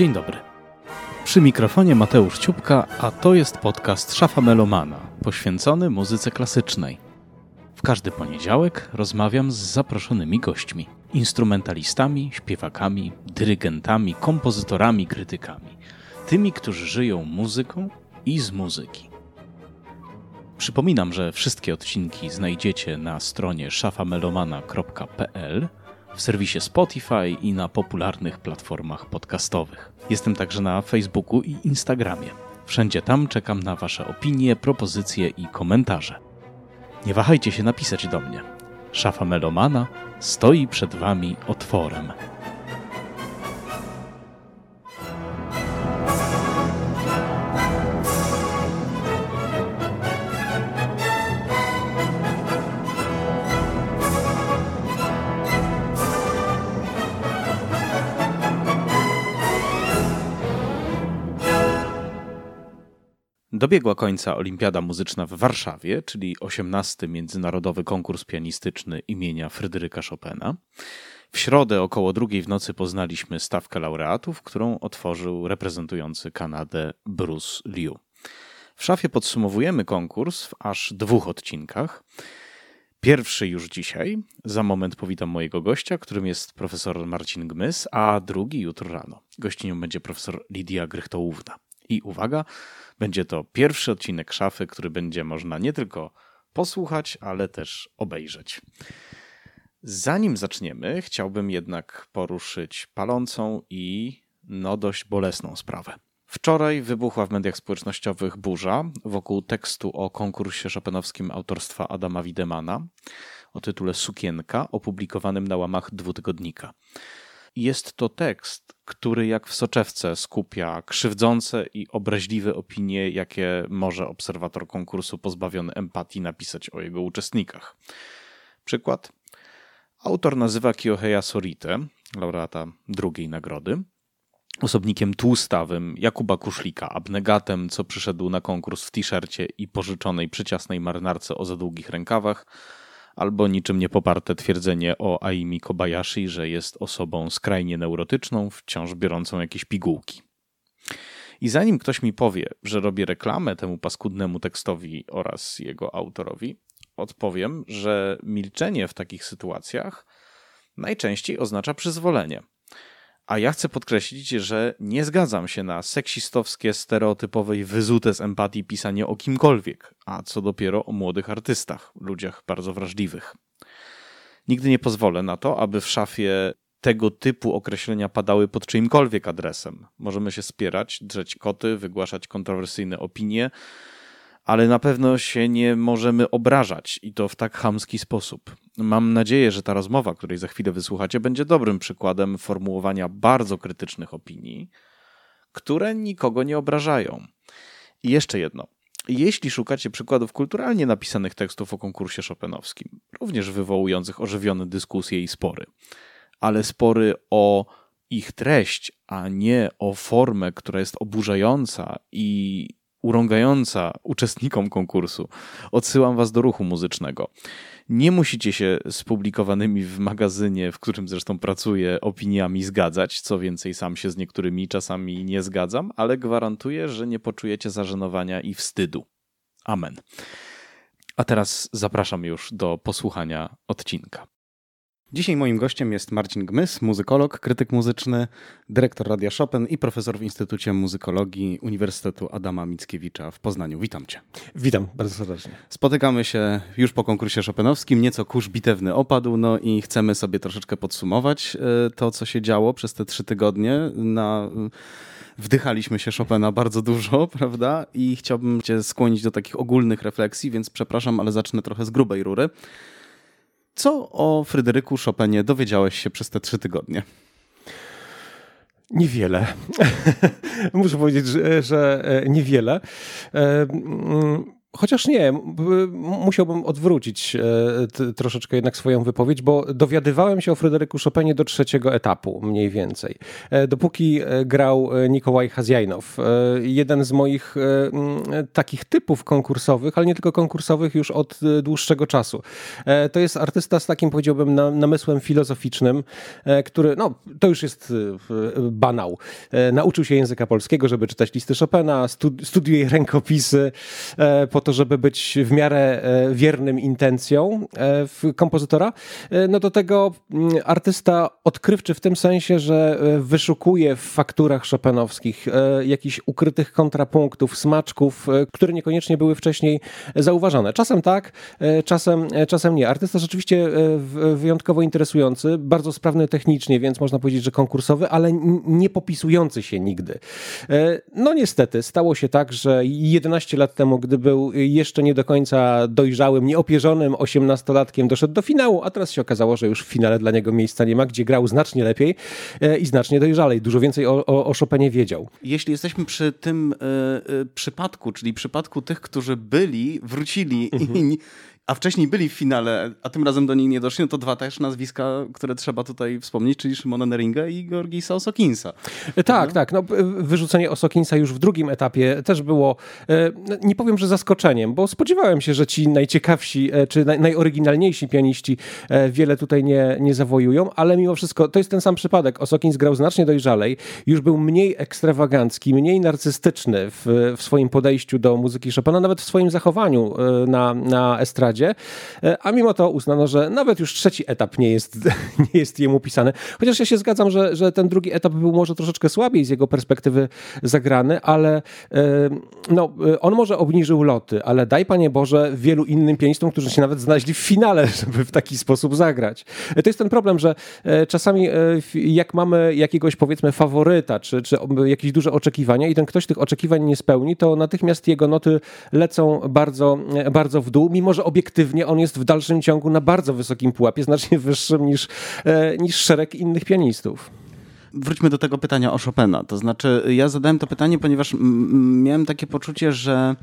Dzień dobry. Przy mikrofonie Mateusz Ciupka, a to jest podcast Szafa Melomana, poświęcony muzyce klasycznej. W każdy poniedziałek rozmawiam z zaproszonymi gośćmi, instrumentalistami, śpiewakami, dyrygentami, kompozytorami, krytykami, tymi, którzy żyją muzyką i z muzyki. Przypominam, że wszystkie odcinki znajdziecie na stronie szafamelomana.pl w serwisie Spotify i na popularnych platformach podcastowych. Jestem także na Facebooku i Instagramie. Wszędzie tam czekam na Wasze opinie, propozycje i komentarze. Nie wahajcie się napisać do mnie. Szafa Melomana stoi przed Wami otworem. Dobiegła końca Olimpiada Muzyczna w Warszawie, czyli 18. Międzynarodowy Konkurs Pianistyczny imienia Fryderyka Chopina. W środę około drugiej w nocy poznaliśmy stawkę laureatów, którą otworzył reprezentujący Kanadę Bruce Liu. W szafie podsumowujemy konkurs w aż dwóch odcinkach. Pierwszy już dzisiaj. Za moment powitam mojego gościa, którym jest profesor Marcin Gmys, a drugi jutro rano. Gościnią będzie profesor Lidia Grychtołówna. I uwaga, będzie to pierwszy odcinek szafy, który będzie można nie tylko posłuchać, ale też obejrzeć. Zanim zaczniemy, chciałbym jednak poruszyć palącą i no dość bolesną sprawę. Wczoraj wybuchła w mediach społecznościowych burza wokół tekstu o konkursie szopenowskim autorstwa Adama Widemana o tytule Sukienka, opublikowanym na łamach dwutygodnika. Jest to tekst, który jak w soczewce skupia krzywdzące i obraźliwe opinie, jakie może obserwator konkursu pozbawiony empatii napisać o jego uczestnikach. Przykład. Autor nazywa Kiyoheya Sorite, laureata drugiej nagrody, osobnikiem tłustawym Jakuba Kuszlika, abnegatem, co przyszedł na konkurs w t-shircie i pożyczonej przyciasnej marynarce o za długich rękawach, albo niczym niepoparte twierdzenie o Aimi Kobayashi, że jest osobą skrajnie neurotyczną, wciąż biorącą jakieś pigułki. I zanim ktoś mi powie, że robię reklamę temu paskudnemu tekstowi oraz jego autorowi, odpowiem, że milczenie w takich sytuacjach najczęściej oznacza przyzwolenie. A ja chcę podkreślić, że nie zgadzam się na seksistowskie, stereotypowe i wyzute z empatii pisanie o kimkolwiek, a co dopiero o młodych artystach, ludziach bardzo wrażliwych. Nigdy nie pozwolę na to, aby w szafie tego typu określenia padały pod czyimkolwiek adresem. Możemy się spierać, drzeć koty, wygłaszać kontrowersyjne opinie, ale na pewno się nie możemy obrażać i to w tak chamski sposób. Mam nadzieję, że ta rozmowa, której za chwilę wysłuchacie, będzie dobrym przykładem formułowania bardzo krytycznych opinii, które nikogo nie obrażają. I jeszcze jedno. Jeśli szukacie przykładów kulturalnie napisanych tekstów o konkursie szopenowskim, również wywołujących ożywione dyskusje i spory, ale spory o ich treść, a nie o formę, która jest oburzająca i urągająca uczestnikom konkursu, odsyłam was do ruchu muzycznego. Nie musicie się z publikowanymi w magazynie, w którym zresztą pracuję, opiniami zgadzać. Co więcej, sam się z niektórymi czasami nie zgadzam, ale gwarantuję, że nie poczujecie zażenowania i wstydu. Amen. A teraz zapraszam już do posłuchania odcinka. Dzisiaj moim gościem jest Marcin Gmys, muzykolog, krytyk muzyczny, dyrektor Radia Chopin i profesor w Instytucie Muzykologii Uniwersytetu Adama Mickiewicza w Poznaniu. Witam cię. Witam bardzo serdecznie. Spotykamy się już po konkursie chopinowskim, nieco kurz bitewny opadł, no i chcemy sobie troszeczkę podsumować e, to, co się działo przez te trzy tygodnie na wdychaliśmy się Chopina bardzo dużo, prawda? I chciałbym cię skłonić do takich ogólnych refleksji, więc przepraszam, ale zacznę trochę z grubej rury. Co o Fryderyku Chopinie dowiedziałeś się przez te trzy tygodnie? Niewiele. Muszę powiedzieć, że, że e, niewiele. Chociaż nie, musiałbym odwrócić e, troszeczkę jednak swoją wypowiedź, bo dowiadywałem się o Fryderyku Chopinie do trzeciego etapu mniej więcej. E, dopóki e, grał Nikołaj Hazjajnow, jeden z moich takich typów konkursowych, ale nie tylko konkursowych już od dłuższego czasu. To jest artysta z takim powiedziałbym namysłem filozoficznym, który, no to już jest banał. Nauczył się języka polskiego, żeby czytać listy Chopina, studiuje rękopisy, po to, żeby być w miarę e, wiernym intencją e, kompozytora, e, no do tego mm, artysta odkrywczy w tym sensie, że wyszukuje w fakturach Chopinowskich jakichś ukrytych kontrapunktów, smaczków, które niekoniecznie były wcześniej zauważane. Czasem tak, czasem, czasem nie. Artysta rzeczywiście wyjątkowo interesujący, bardzo sprawny technicznie, więc można powiedzieć, że konkursowy, ale nie popisujący się nigdy. No niestety, stało się tak, że 11 lat temu, gdy był jeszcze nie do końca dojrzałym, nieopierzonym osiemnastolatkiem doszedł do finału, a teraz się okazało, że już w finale dla niego miejsca nie ma, gdzie grał znacznie lepiej e, i znacznie dojrzalej. Dużo więcej o, o, o Chopinie wiedział. Jeśli jesteśmy przy tym y, y, przypadku, czyli przypadku tych, którzy byli, wrócili mhm. i a wcześniej byli w finale, a tym razem do nich nie doszli, no to dwa też nazwiska, które trzeba tutaj wspomnieć, czyli Szymona Neringa i Georgisa Osokinsa. E, tak, no? tak. No, wyrzucenie Osokinsa już w drugim etapie też było, e, no, nie powiem, że zaskoczeniem, bo spodziewałem się, że ci najciekawsi, e, czy najoryginalniejsi pianiści wiele tutaj nie, nie zawojują, ale mimo wszystko to jest ten sam przypadek. Osokins grał znacznie dojrzalej, już był mniej ekstrawagancki, mniej narcystyczny w, w swoim podejściu do muzyki Chopina, nawet w swoim zachowaniu na, na estradzie E, a mimo to uznano, że nawet już trzeci etap nie jest, nie jest jemu pisany. Chociaż ja się zgadzam, że, że ten drugi etap był może troszeczkę słabiej z jego perspektywy zagrany, ale e, no, e, on może obniżył loty, ale daj Panie Boże wielu innym pianistom, którzy się nawet znaleźli w finale, żeby w taki sposób zagrać. To jest ten problem, że czasami jak mamy jakiegoś powiedzmy faworyta, czy, czy jakieś duże oczekiwania i ten ktoś tych oczekiwań nie spełni, to natychmiast jego noty lecą bardzo, bardzo w dół, mimo że obiektywnie obiektywnie on jest w dalszym ciągu na bardzo wysokim pułapie, znacznie wyższym niż, e, niż szereg innych pianistów. Wróćmy do tego pytania o Chopina. To znaczy, ja zadałem to pytanie, ponieważ miałem takie poczucie, że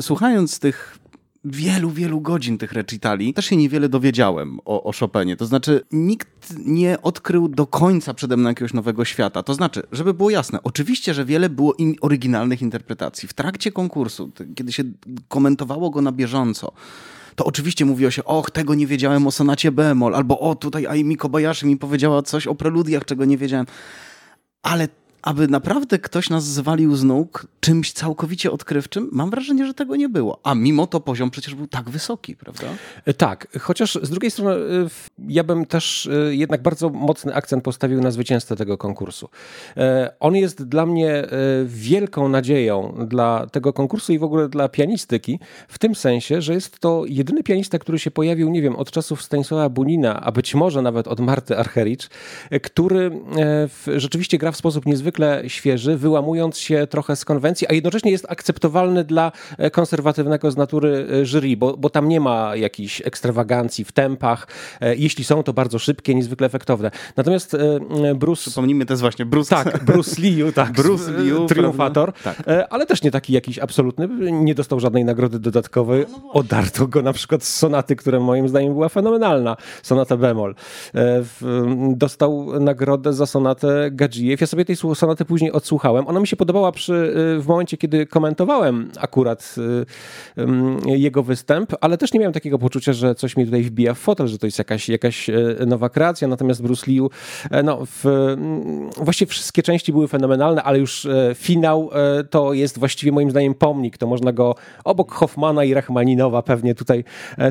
słuchając tych wielu, wielu godzin tych recitali, też się niewiele dowiedziałem o, o Chopinie. To znaczy, nikt nie odkrył do końca przede mną jakiegoś nowego świata. To znaczy, żeby było jasne, oczywiście, że wiele było in, oryginalnych interpretacji. W trakcie konkursu, kiedy się komentowało go na bieżąco, to oczywiście mówiło się, och, tego nie wiedziałem o sonacie bemol, albo o, tutaj Aimi Kobayashi mi powiedziała coś o preludiach, czego nie wiedziałem. Ale aby naprawdę ktoś nas zwalił z nóg czymś całkowicie odkrywczym, mam wrażenie, że tego nie było. A mimo to poziom przecież był tak wysoki, prawda? E, tak, chociaż z drugiej strony e, ja bym też e, jednak bardzo mocny akcent postawił na zwycięzcę tego konkursu. On jest dla mnie wielką nadzieją dla tego konkursu i w ogóle dla pianistyki, w tym sensie, że jest to jedyny pianista, który się pojawił, nie wiem, od czasów Stanisława Bunina, a być może nawet od Marty Archericz, który rzeczywiście gra w sposób niezwykły niezwykle świeży, wyłamując się trochę z konwencji, a jednocześnie jest akceptowalny dla e, konserwatywnego z natury e, jury, bo, bo tam nie ma jakichś ekstrawagancji w tempach. E, jeśli są, to bardzo szybkie, niezwykle efektowne. Natomiast Bruce... Przypomnijmy, to jest właśnie Bruce... Tak, Bruce Liu, tak. Bruce Liu, triumfator, tak. ale też nie taki jakiś absolutny. Nie dostał żadnej nagrody dodatkowej. No, no Odarto go na przykład z sonaty, która moim zdaniem była fenomenalna. Sonata bemol. Dostał nagrodę za sonatę Gadzijew. Ja sobie tej sonatę później odsłuchałem. Ona mi się podobała przy, y, w momencie, kiedy komentowałem akurat y, jego występ, ale też nie miałem takiego poczucia, że coś mi tutaj wbija w fotel, że to jest jakaś, jakaś y, nowa kreacja. Natomiast Bruce Lee, no, w, właściwie wszystkie części były fenomenalne, ale już finał to jest właściwie moim zdaniem pomnik. To można go obok Hoffmana i Rachmaninowa pewnie tutaj,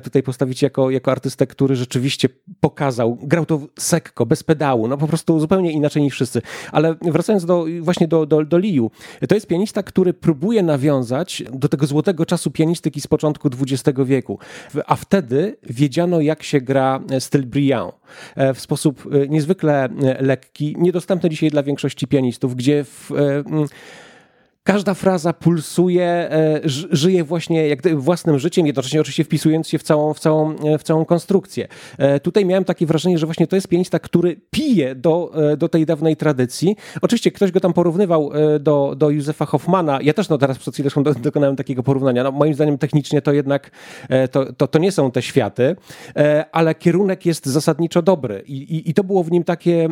tutaj postawić jako, jako artystę, który rzeczywiście pokazał, grał to sekko, bez pedału, no po prostu zupełnie inaczej niż wszyscy. Ale wracając wracając do, właśnie do, do, do Liu, to jest pianista, który próbuje nawiązać do tego złotego czasu pianistyki z początku XX wieku. A wtedy wiedziano, jak się gra styl Briand e, w sposób e, niezwykle e, lekki, niedostępny dzisiaj dla większości pianistów, gdzie w, każda fraza pulsuje, e, żyje właśnie jak własnym życiem, jednocześnie oczywiście wpisując się w całą, w całą, e, w całą konstrukcję. E, tutaj miałem takie wrażenie, że właśnie to jest pianista, który pije do, do tej dawnej tradycji. Oczywiście ktoś go tam porównywał do, do Józefa Hoffmana. Ja też no, teraz przed chwilą dokonałem takiego porównania. No, moim zdaniem technicznie to jednak to, to, to nie są te światy, ale kierunek jest zasadniczo dobry i, i, i to było w nim takie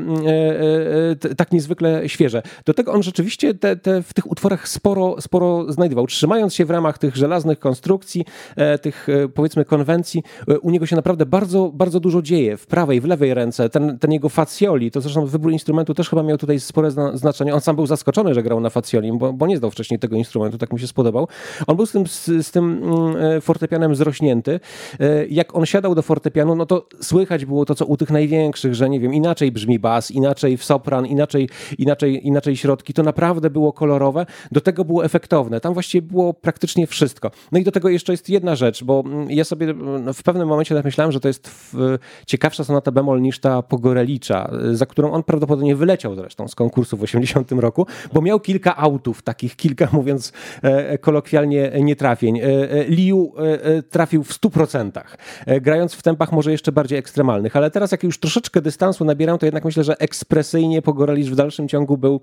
tak niezwykle świeże. Do tego on rzeczywiście te, te, w tych utworach sporo, sporo znajdował. Trzymając się w ramach tych żelaznych konstrukcji, e, tych e, powiedzmy konwencji, e, u niego się naprawdę bardzo, bardzo dużo dzieje w prawej, w lewej ręce. Ten, ten jego facjoli, to zresztą wybór instrumentu też chyba miał tutaj spore znaczenie. On sam był zaskoczony, że grał na facjoli, bo, bo nie znał wcześniej tego instrumentu, tak mu się spodobał. On był z tym, z, z tym mm, fortepianem zrośnięty. Jak on siadał do fortepianu, no to słychać było to, co u tych największych, że nie wiem, inaczej brzmi bas, inaczej w sopran, inaczej, inaczej, inaczej środki. To naprawdę było kolorowe. Do tego było efektowne. Tam właściwie było praktycznie wszystko. No i do tego jeszcze jest jedna rzecz, bo mm, ja sobie mm, w pewnym momencie myślałem, że to jest ciekawsza sonata bemol niż ta Pogorelicza, za którą on prawdopodobnie wyleciał zresztą z konkursu w 80 roku, bo miał kilka autów, takich kilka, mówiąc e, kolokwialnie, nietrafień. E, e, Liu trafił w 100%, grając w tempach może jeszcze bardziej ekstremalnych, ale teraz jak już troszeczkę dystansu nabieram, to jednak myślę, że ekspresyjnie Pogorelicz w dalszym ciągu był,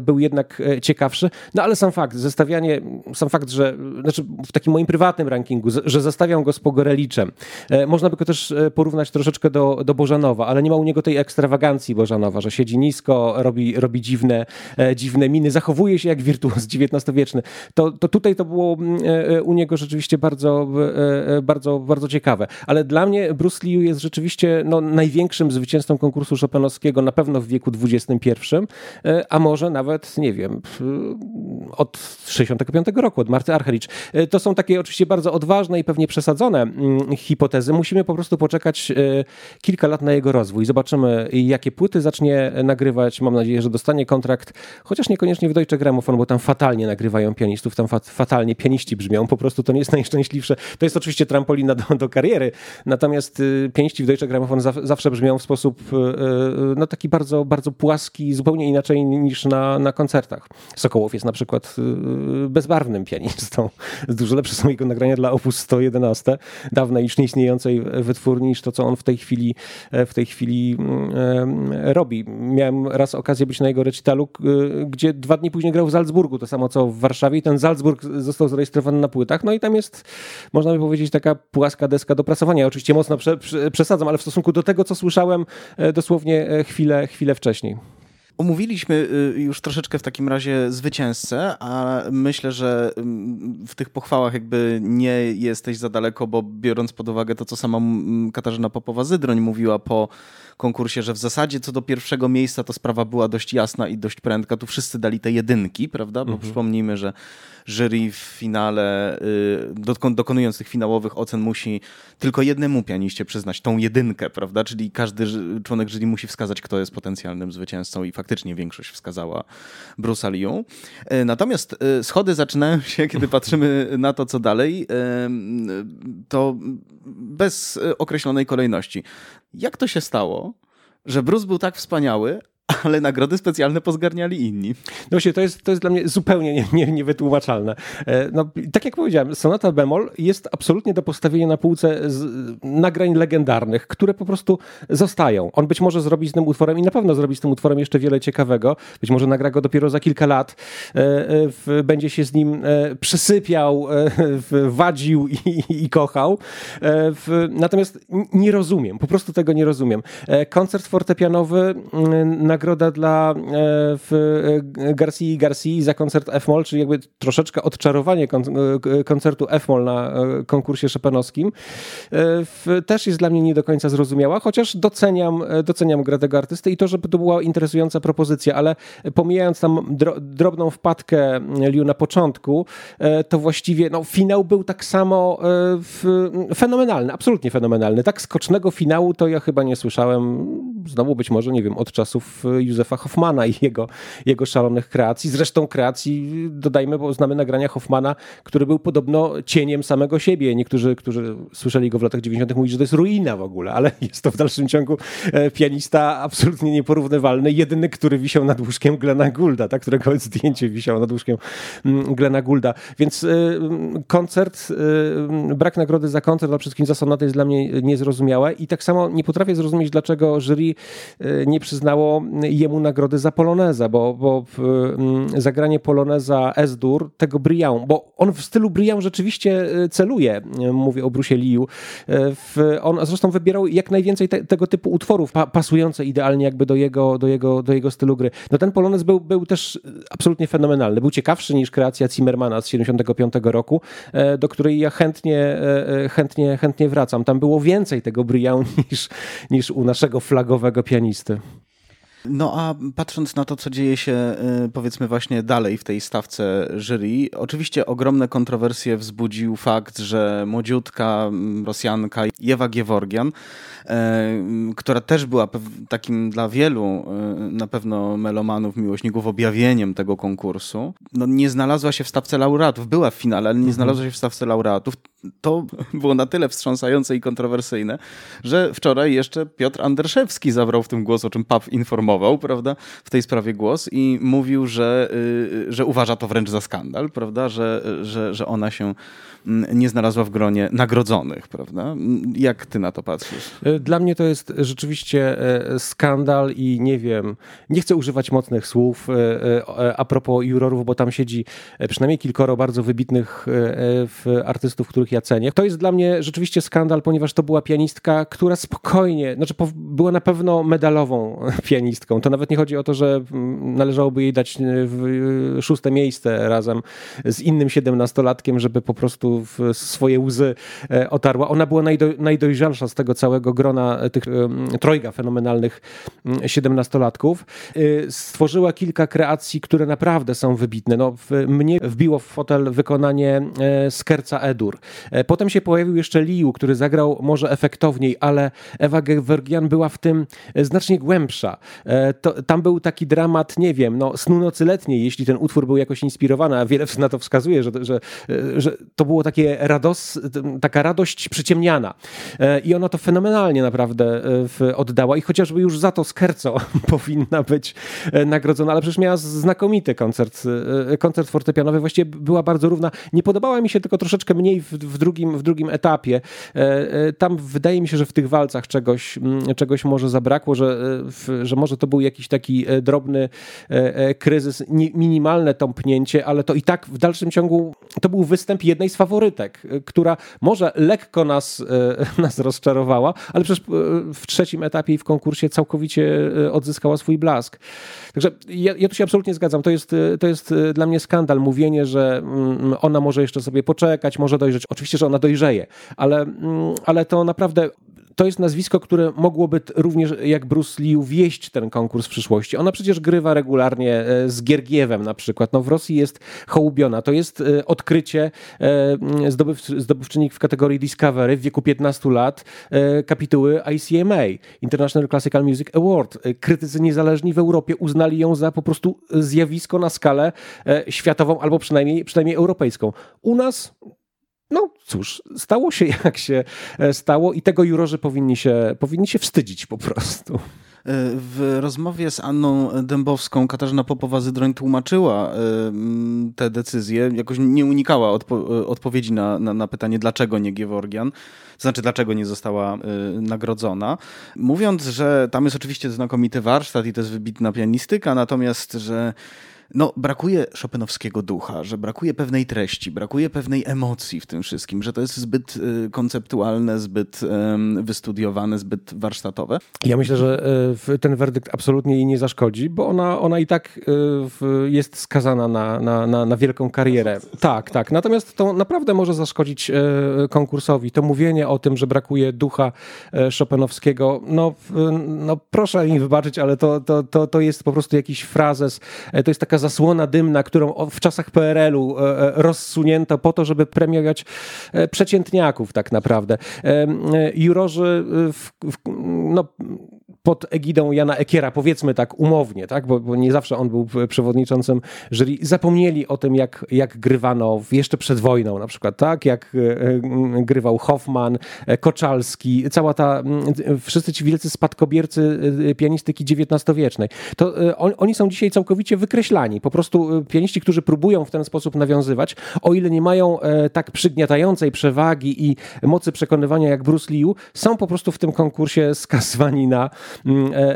był jednak ciekawszy. No ale sam fakt, zestawianie, sam fakt, że znaczy w takim moim prywatnym rankingu, że zestawiam go z Pogoreliczem. E, można by go też e, porównać troszeczkę do, do Bożanowa, ale nie ma u niego tej ekstrawagancji Bożanowa, że siedzi nisko, robi, robi dziwne, e, dziwne miny, zachowuje się jak wirtuoz XIX-wieczny. To, to tutaj to było u niego rzeczywiście bardzo, bardzo, bardzo ciekawe. Ale dla mnie Bruce Lee jest rzeczywiście no, największym zwycięzcą konkursu Chopinowskiego na pewno w wieku XXI, a może nawet, nie wiem, od 65 roku, od Marty Archericz. E, to są takie oczywiście bardzo odważne i pewnie przesadzone mm, hipotezy. Musimy po prostu poczekać e, kilka lat na jego rozwój. Zobaczymy, jakie płyty zacznie nagrywać. Mam nadzieję, że dostanie kontrakt, chociaż niekoniecznie w Deutsche Grammophon, bo tam fatalnie nagrywają pianistów, tam fatalnie pianiści brzmią. Po prostu to nie jest najszczęśliwsze. To jest oczywiście trampolina do, do kariery, natomiast y, pianiści w Deutsche Grammophon zawsze brzmią w sposób y, y, no, taki bardzo, bardzo płaski, zupełnie inaczej niż na, na koncertach. Sokołow jest na przykład y, bezbarwnym pianistą. Dużo lepsze są jego nagrania dla Opus 111, dawnej już nieistniejącej wytwórni, niż to, co on w tej chwili, w tej chwili mm, robi. Miałem raz okazję być na jego recitalu, y, gdzie dwa dni później grał w Salzburgu, to samo co w Warszawie i ten Salzburg został zarejestrowany na płytach, no i tam jest, można by powiedzieć, taka płaska deska do pracowania. Oczywiście mocno prze, przesadzam, ale w stosunku do tego, co słyszałem e, dosłownie e, chwilę, chwilę wcześniej. Omówiliśmy y, już troszeczkę w takim razie zwycięzcę, a myślę, że mm, w tych pochwałach jakby nie jesteś za daleko, bo biorąc pod uwagę to, co sama mm, Katarzyna Popowa-Zydroń mówiła po konkursie, że w zasadzie co do pierwszego miejsca to sprawa była dość jasna i dość prędka. Tu wszyscy dali te jedynki, prawda? Bo mhm. przypomnijmy, że jury w finale, y, dokonując tych finałowych ocen, musi tylko jednemu pianiście przyznać tą jedynkę, prawda? Czyli każdy członek jury musi wskazać, kto jest potencjalnym zwycięzcą i faktycznie większość wskazała Bruce'a Liu. Y, natomiast y, schody zaczynają się, kiedy patrzymy na to, co dalej, to bez określonej kolejności. Jak to się stało, że Bruce był tak wspaniały, ale nagrody specjalne pozgarniali inni. No właśnie, to jest, to jest dla mnie zupełnie nie, nie, niewytłumaczalne. E, no, tak jak powiedziałem, sonata bemol jest absolutnie do postawienia na półce z nagrań legendarnych, które po prostu zostają. On być może zrobi z tym utworem i na pewno zrobi z tym utworem jeszcze wiele ciekawego. Być może nagra go dopiero za kilka lat. E, e, będzie się z nim przysypiał, wadził i, i kochał. Natomiast nie rozumiem, po prostu tego nie rozumiem. Koncert fortepianowy na nagroda dla e, w e, Garcia Garcia za koncert F-Moll, czyli jakby troszeczkę odczarowanie e, koncertu F-Moll na konkursie szopenowskim, też jest dla mnie nie do końca zrozumiała, chociaż doceniam, doceniam grę tego artysty i to, żeby to była interesująca propozycja, ale pomijając tam drobną wpadkę Liu na początku, to właściwie no, finał był tak samo fenomenalny, absolutnie fenomenalny. Tak skocznego finału to ja chyba nie słyszałem, znowu być może, nie wiem, od czasów Józefa Hoffmana i jego, jego szalonych kreacji. Zresztą kreacji, dodajmy, bo znamy nagrania Hoffmana, który był podobno cieniem samego siebie. Niektórzy, którzy słyszeli go w latach 90. mówić, że to jest ruina w ogóle, ale jest to w dalszym ciągu e, pianista absolutnie nieporównywalny. Jedyny, który wisiał nad łóżkiem Glena Goulda, tak, którego zdjęcie wisiało nad łóżkiem mm, Glena Goulda. Więc y, koncert, y, brak nagrody za koncert, a wszystkim za sonatę jest dla mnie niezrozumiałe i tak samo nie potrafię zrozumieć, dlaczego jury nie przyznało jemu nagrody za Poloneza, bo, bo mm, zagranie Poloneza S-dur, tego Brian, bo on w stylu Brian rzeczywiście celuje, mówię o Brusie Liu. On zresztą wybierał jak najwięcej te, tego typu utworów, pa, pasujące idealnie jakby do jego, do jego, do jego stylu gry. No ten Polonez był, był też absolutnie fenomenalny. Był ciekawszy niż kreacja Zimmermana z 75 roku, do której ja chętnie, chętnie, chętnie wracam. Tam było więcej tego Brian niż, niż u naszego flagowego pianisty. No a patrząc na to, co dzieje się powiedzmy właśnie dalej w tej stawce jury, oczywiście ogromne kontrowersje wzbudził fakt, że młodziutka Rosjanka Ewa Geworgian E, która też była takim dla wielu e, na pewno melomanów, miłośników objawieniem tego konkursu. No, nie znalazła się w stawce laureatów, była w finale, ale nie mhm. znalazła się w stawce laureatów. To było na tyle wstrząsające i kontrowersyjne, że wczoraj jeszcze Piotr Anderszewski zabrał w tym głos, o czym PAP informował, prawda, w tej sprawie głos i mówił, że, y, że uważa to wręcz za skandal, prawda, że, że, że ona się mm, nie znalazła w gronie nagrodzonych, prawda? Jak ty na to patrzysz? E, dla mnie to jest rzeczywiście e, skandal i nie wiem, nie chcę używać mocnych słów a propos jurorów, bo tam siedzi przynajmniej kilkoro bardzo wybitnych artystów, których ja To jest dla mnie rzeczywiście skandal, ponieważ to była pianistka, która spokojnie, znaczy była na pewno medalową pianistką. To nawet nie chodzi o to, że mm, należałoby jej dać szóste miejsce razem z innym siedemnastolatkiem, żeby po prostu swoje łzy otarła. Ona była najdojrzalsza z tego całego grona tych trojga fenomenalnych siedemnastolatków, stworzyła kilka kreacji, które naprawdę są wybitne. No, mnie wbiło w fotel wykonanie e, Skerca Edur. E, potem się pojawił jeszcze Liu, który zagrał może efektowniej, ale Ewa Gewergian była w tym znacznie głębsza. E, to, tam był taki dramat, nie wiem, no, snu nocy letniej, jeśli ten utwór był jakoś inspirowany, a wiele na to wskazuje, że, że, że to było takie rados, taka radość przyciemniana. I ona to fenomenalnie naprawdę e, oddała i chociażby już za to Skerco powinna być e, nagrodzona, ale przecież miała znakomity koncert, e, koncert fortepianowy, właściwie była bardzo równa. Nie podobała mi się tylko troszeczkę mniej w, w, drugim, w drugim etapie. Tam wydaje mi się, że w tych walcach czegoś, czegoś może zabrakło, że, że może to był jakiś taki drobny kryzys, minimalne tąpnięcie, ale to i tak w dalszym ciągu to był występ jednej z faworytek, która może lekko nas, nas rozczarowała, ale przecież w trzecim etapie i w konkursie całkowicie e, odzyskała swój blask. Także ja, ja tu się absolutnie zgadzam. To jest, e, to jest e, dla mnie skandal mówienie, że mm, ona może jeszcze sobie poczekać, może dojrzeć. Oczywiście, że ona dojrzeje, ale, mm, ale to naprawdę to jest nazwisko, które mogłoby również jak Bruce Lee wieść ten konkurs w przyszłości. Ona przecież grywa regularnie e, z Giergiewem na przykład. No w Rosji jest hołubiona. To jest e, odkrycie e, zdobyw, zdobywczynik w kategorii Discovery w wieku 15 lat kapituły ICMA, International Classical Music Award. Krytycy niezależni w Europie uznali ją za po prostu zjawisko na skalę światową albo przynajmniej, przynajmniej europejską. U nas no cóż, stało się jak się e, stało i tego jurorzy powinni się, powinni się wstydzić po prostu. E, w rozmowie z Anną Dębowską Katarzyna Popowa-Zydroń tłumaczyła e, te decyzje, jakoś nie unikała odpo odpowiedzi na, na, na, pytanie, dlaczego nie Geworgian, to znaczy dlaczego nie została nagrodzona, mówiąc, że tam jest oczywiście znakomity warsztat i to jest wybitna pianistyka, natomiast, że no, brakuje szopenowskiego ducha, że brakuje pewnej treści, brakuje pewnej emocji w tym wszystkim, że to jest zbyt y, konceptualne, zbyt wystudiowane, zbyt warsztatowe. Ja myślę, że y, ten werdykt absolutnie jej nie zaszkodzi, bo ona, ona i tak y, jest skazana na, na, na, na wielką karierę. Tak, tak. Natomiast to naprawdę może zaszkodzić konkursowi. To mówienie o tym, że brakuje ducha szopenowskiego, no, no proszę mi wybaczyć, ale to, to, to, to jest po prostu jakiś frazes, to jest taka taka zasłona dymna, którą w czasach PRL-u e, e, rozsunięto po to, żeby premiować e, przeciętniaków tak naprawdę. Jurorzy w, w, no, pod egidą Jana Ekiera, powiedzmy tak umownie, tak? Bo, bo nie zawsze on był przewodniczącym jury, zapomnieli o tym, jak, jak grywano jeszcze przed wojną na przykład, tak? Jak grywał Hoffman, Koczalski, cała ta, wszyscy ci wielcy spadkobiercy pianistyki XIX-wiecznej. To on, oni są dzisiaj całkowicie wykreślani. Po prostu pianiści, którzy próbują w ten sposób nawiązywać, o ile nie mają tak przygniatającej przewagi i mocy przekonywania jak Bruce Liu, są po prostu w tym konkursie skazywani na, e,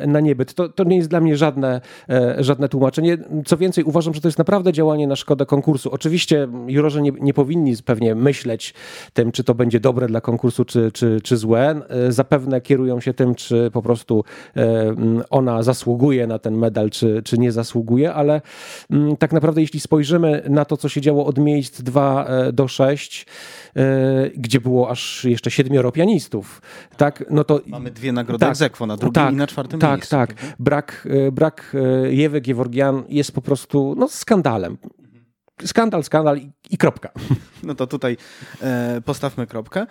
na niebyt. To, to nie jest dla mnie żadne, e, żadne tłumaczenie. Co więcej, uważam, że to jest naprawdę działanie na szkodę konkursu. Oczywiście jurorzy nie, nie powinni pewnie myśleć tym, czy to będzie dobre dla konkursu, czy, czy, czy złe. E, zapewne kierują się tym, czy po prostu mm, ona zasługuje na ten medal, czy, czy nie zasługuje, ale mm, tak naprawdę, jeśli spojrzymy na to, co się działo od miejsc 2 do 6, gdzie było aż jeszcze siedmioro pianistów, tak, no to... Mamy dwie nagrody tak, egzekwo, na drugim tak, i na czwartym tak, miejscu. Tak, tak. Brak, e, brak e, Jewy Geworgian jest po prostu no, skandalem. Skandal, skandal i, i kropka. No to tutaj e, postawmy kropkę.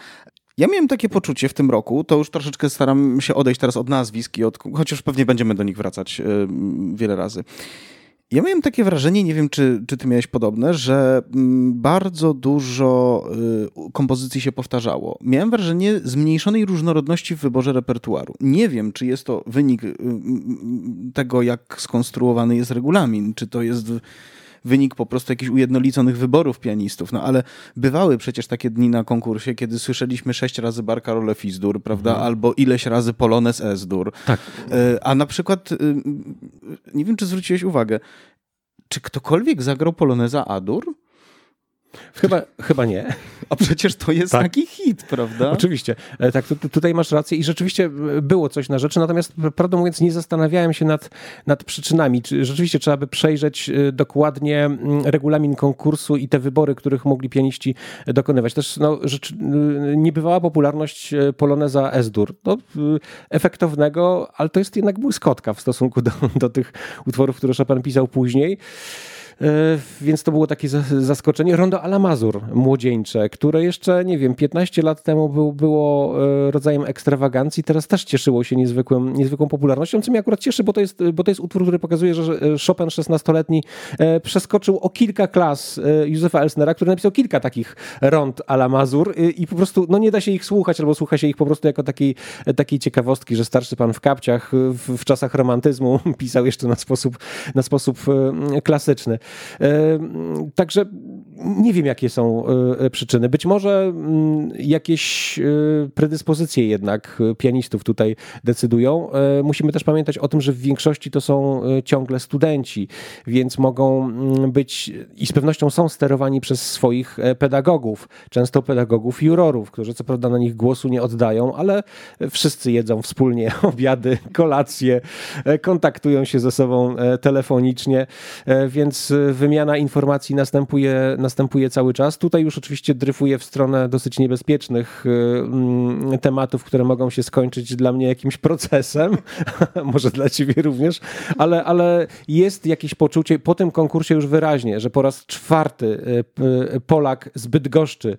Ja miałem takie poczucie w tym roku, to już troszeczkę staram się odejść teraz od nazwisk, i od, chociaż pewnie będziemy do nich wracać e, wiele razy. Ja miałem takie wrażenie, nie wiem czy, czy ty miałeś podobne, że mm, bardzo dużo y, kompozycji się powtarzało. Miałem wrażenie zmniejszonej różnorodności w wyborze repertuaru. Nie wiem, czy jest to wynik y, tego, jak skonstruowany jest regulamin, czy to jest wynik po prostu jakichś ujednoliconych wyborów pianistów. No ale bywały przecież takie dni na konkursie, kiedy słyszeliśmy sześć razy Barcarolle Fizdur, prawda, mhm. albo ileś razy Polones S-dur. Tak. E, a na przykład, y, nie wiem, czy zwróciłeś uwagę, czy ktokolwiek zagrał Poloneza Adur? Chyba, chyba nie. A przecież to jest tak. taki hit, prawda? Oczywiście. E, tak, tu, tutaj masz rację i rzeczywiście było coś na rzeczy, natomiast prawdę mówiąc nie zastanawiałem się nad, nad przyczynami. Czy rzeczywiście trzeba by przejrzeć e, dokładnie regulamin konkursu i te wybory, których mogli pianiści dokonywać. Też no, rzecz, niebywała popularność e, Poloneza S-dur. No, efektownego, ale to jest jednak błyskotka w stosunku do, do tych utworów, które Chopin pisał później. E, więc to było takie zaskoczenie. Rondo Alamazur młodzieńcze, które jeszcze, nie wiem, 15 lat temu był, było e, rodzajem ekstrawagancji, teraz też cieszyło się niezwykłym, niezwykłą popularnością, co mnie akurat cieszy, bo to jest, bo to jest utwór, który pokazuje, że Chopin 16-letni e, przeskoczył o kilka klas Józefa Elsnera, który napisał kilka takich rond Alamazur i po prostu no nie da się ich słuchać, albo słucha się ich po prostu jako takiej, takiej ciekawostki, że starszy pan w kapciach w, w czasach romantyzmu pisał jeszcze na sposób, na sposób klasyczny. Także nie wiem, jakie są e, przyczyny. Być może mm, jakieś e, predyspozycje jednak pianistów tutaj decydują. E, musimy też pamiętać o tym, że w większości to są ciągle studenci, więc mogą mm, być i z pewnością są sterowani przez swoich pedagogów, często pedagogów jurorów, którzy co prawda na nich głosu nie oddają, ale wszyscy jedzą wspólnie obiady, kolacje, kontaktują się ze sobą telefonicznie, więc wymiana informacji następuje, następuje cały czas. Tutaj już oczywiście dryfuje w stronę dosyć niebezpiecznych y, mm, tematów, które mogą się skończyć dla mnie jakimś procesem, może dla ciebie również, ale, ale jest jakieś poczucie po tym konkursie już wyraźnie, że po raz czwarty y, y, Polak z Bydgoszczy,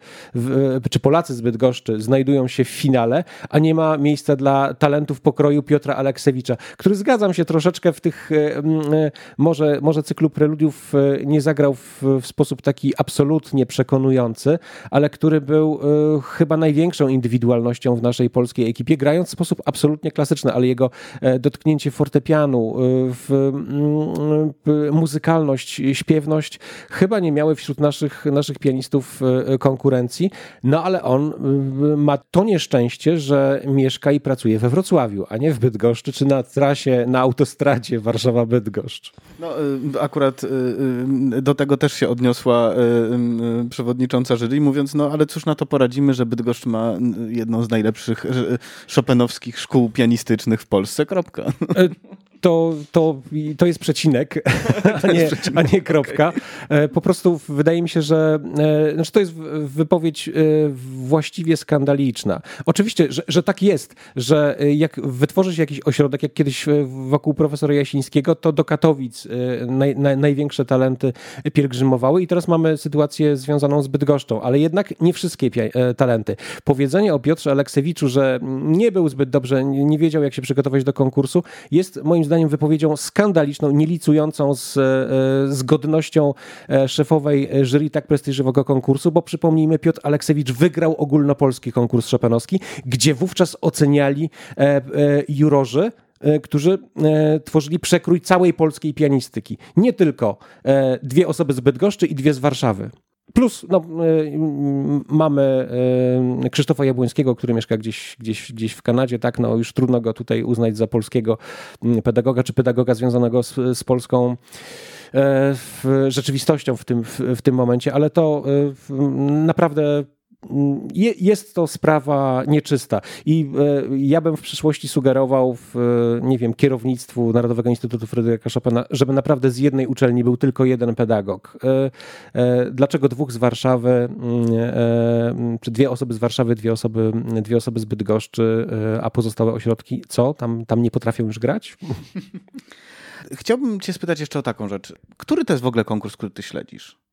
czy Polacy z Bydgoszczy znajdują się w finale, a nie ma miejsca dla talentów pokroju Piotra Aleksewicza, który zgadzam się troszeczkę w tych mm, może, może cyklu preludiów nie zagrał w, w sposób taki absolutnie przekonujący, ale który był y, chyba największą indywidualnością w naszej polskiej ekipie, grając w sposób absolutnie klasyczny, ale jego e, dotknięcie fortepianu, y, w, y, muzykalność, śpiewność chyba nie miały wśród naszych, naszych pianistów konkurencji, no ale on ma to nieszczęście, że mieszka i pracuje we Wrocławiu, a nie w Bydgoszczy, czy na trasie, na autostradzie Warszawa-Bydgoszcz. No, akurat do tego też się odniosła y, y, przewodnicząca jury, mówiąc, no ale cóż na to poradzimy, że Bydgoszcz ma jedną z najlepszych Chopinowskich szkół pianistycznych w Polsce, kropka. E, to, to, to jest przecinek, a nie, a nie kropka. Okay. Po prostu wydaje mi się, że znaczy to jest wypowiedź właściwie skandaliczna. Oczywiście, że, że tak jest, że jak wytworzy się jakiś ośrodek, jak kiedyś wokół profesora Jasińskiego, to do Katowic naj, naj, największe talenty pielgrzymowały i teraz mamy sytuację związaną z Bydgoszczą, ale jednak nie wszystkie talenty. Powiedzenie o Piotrze Aleksewiczu, że nie był zbyt dobrze, nie wiedział jak się przygotować do konkursu, jest moim zdaniem wypowiedzią skandaliczną, nielicującą z, e, z godnością e, szefowej jury tak prestiżowego konkursu, bo przypomnijmy, Piotr Aleksewicz wygrał ogólnopolski konkurs szopenowski, gdzie wówczas oceniali e, jurorzy, którzy tworzyli przekrój całej polskiej pianistyki. Nie tylko dwie osoby z Bydgoszczy i dwie z Warszawy. Plus no, y, mamy y, Krzysztofa Jabłońskiego, który mieszka gdzieś, gdzieś, gdzieś w Kanadzie, tak, no już trudno go tutaj uznać za polskiego mm, pedagoga, czy pedagoga związanego z, z polską e, rzeczywistością w tym, w, w, tym momencie, ale to naprawdę jest to sprawa nieczysta i e, ja bym w przyszłości sugerował w, e, nie wiem, kierownictwu Narodowego Instytutu Fryderyka Chopina, żeby naprawdę z jednej uczelni był tylko jeden pedagog. E, dlaczego dwóch z Warszawy, mm, czy dwie osoby z Warszawy, dwie osoby, dwie osoby z Bydgoszczy, a pozostałe ośrodki, co? Tam, tam nie potrafią już grać? Chciałbym cię spytać jeszcze o taką rzecz. Który to jest w ogóle konkurs, który ty śledzisz?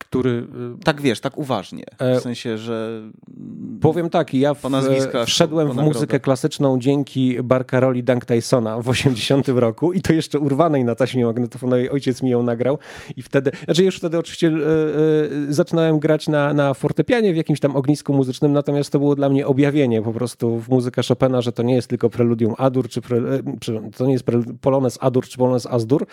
Który... Y, tak wiesz, tak uważnie. W e, sensie, że... Powiem tak, ja w, wszedłem w muzykę klasyczną dzięki Barkaroli Dunk Tysona w 80 roku i to jeszcze urwanej na taśmie magnetofonowej. Ojciec mi ją nagrał i wtedy... Znaczy już wtedy oczywiście e, e, zaczynałem grać na, na fortepianie w jakimś tam ognisku muzycznym, natomiast to było dla mnie objawienie po prostu w muzykę Chopina, że to nie jest tylko preludium Adur, czy pre, to nie jest Polones Adur, czy Polones Asdur,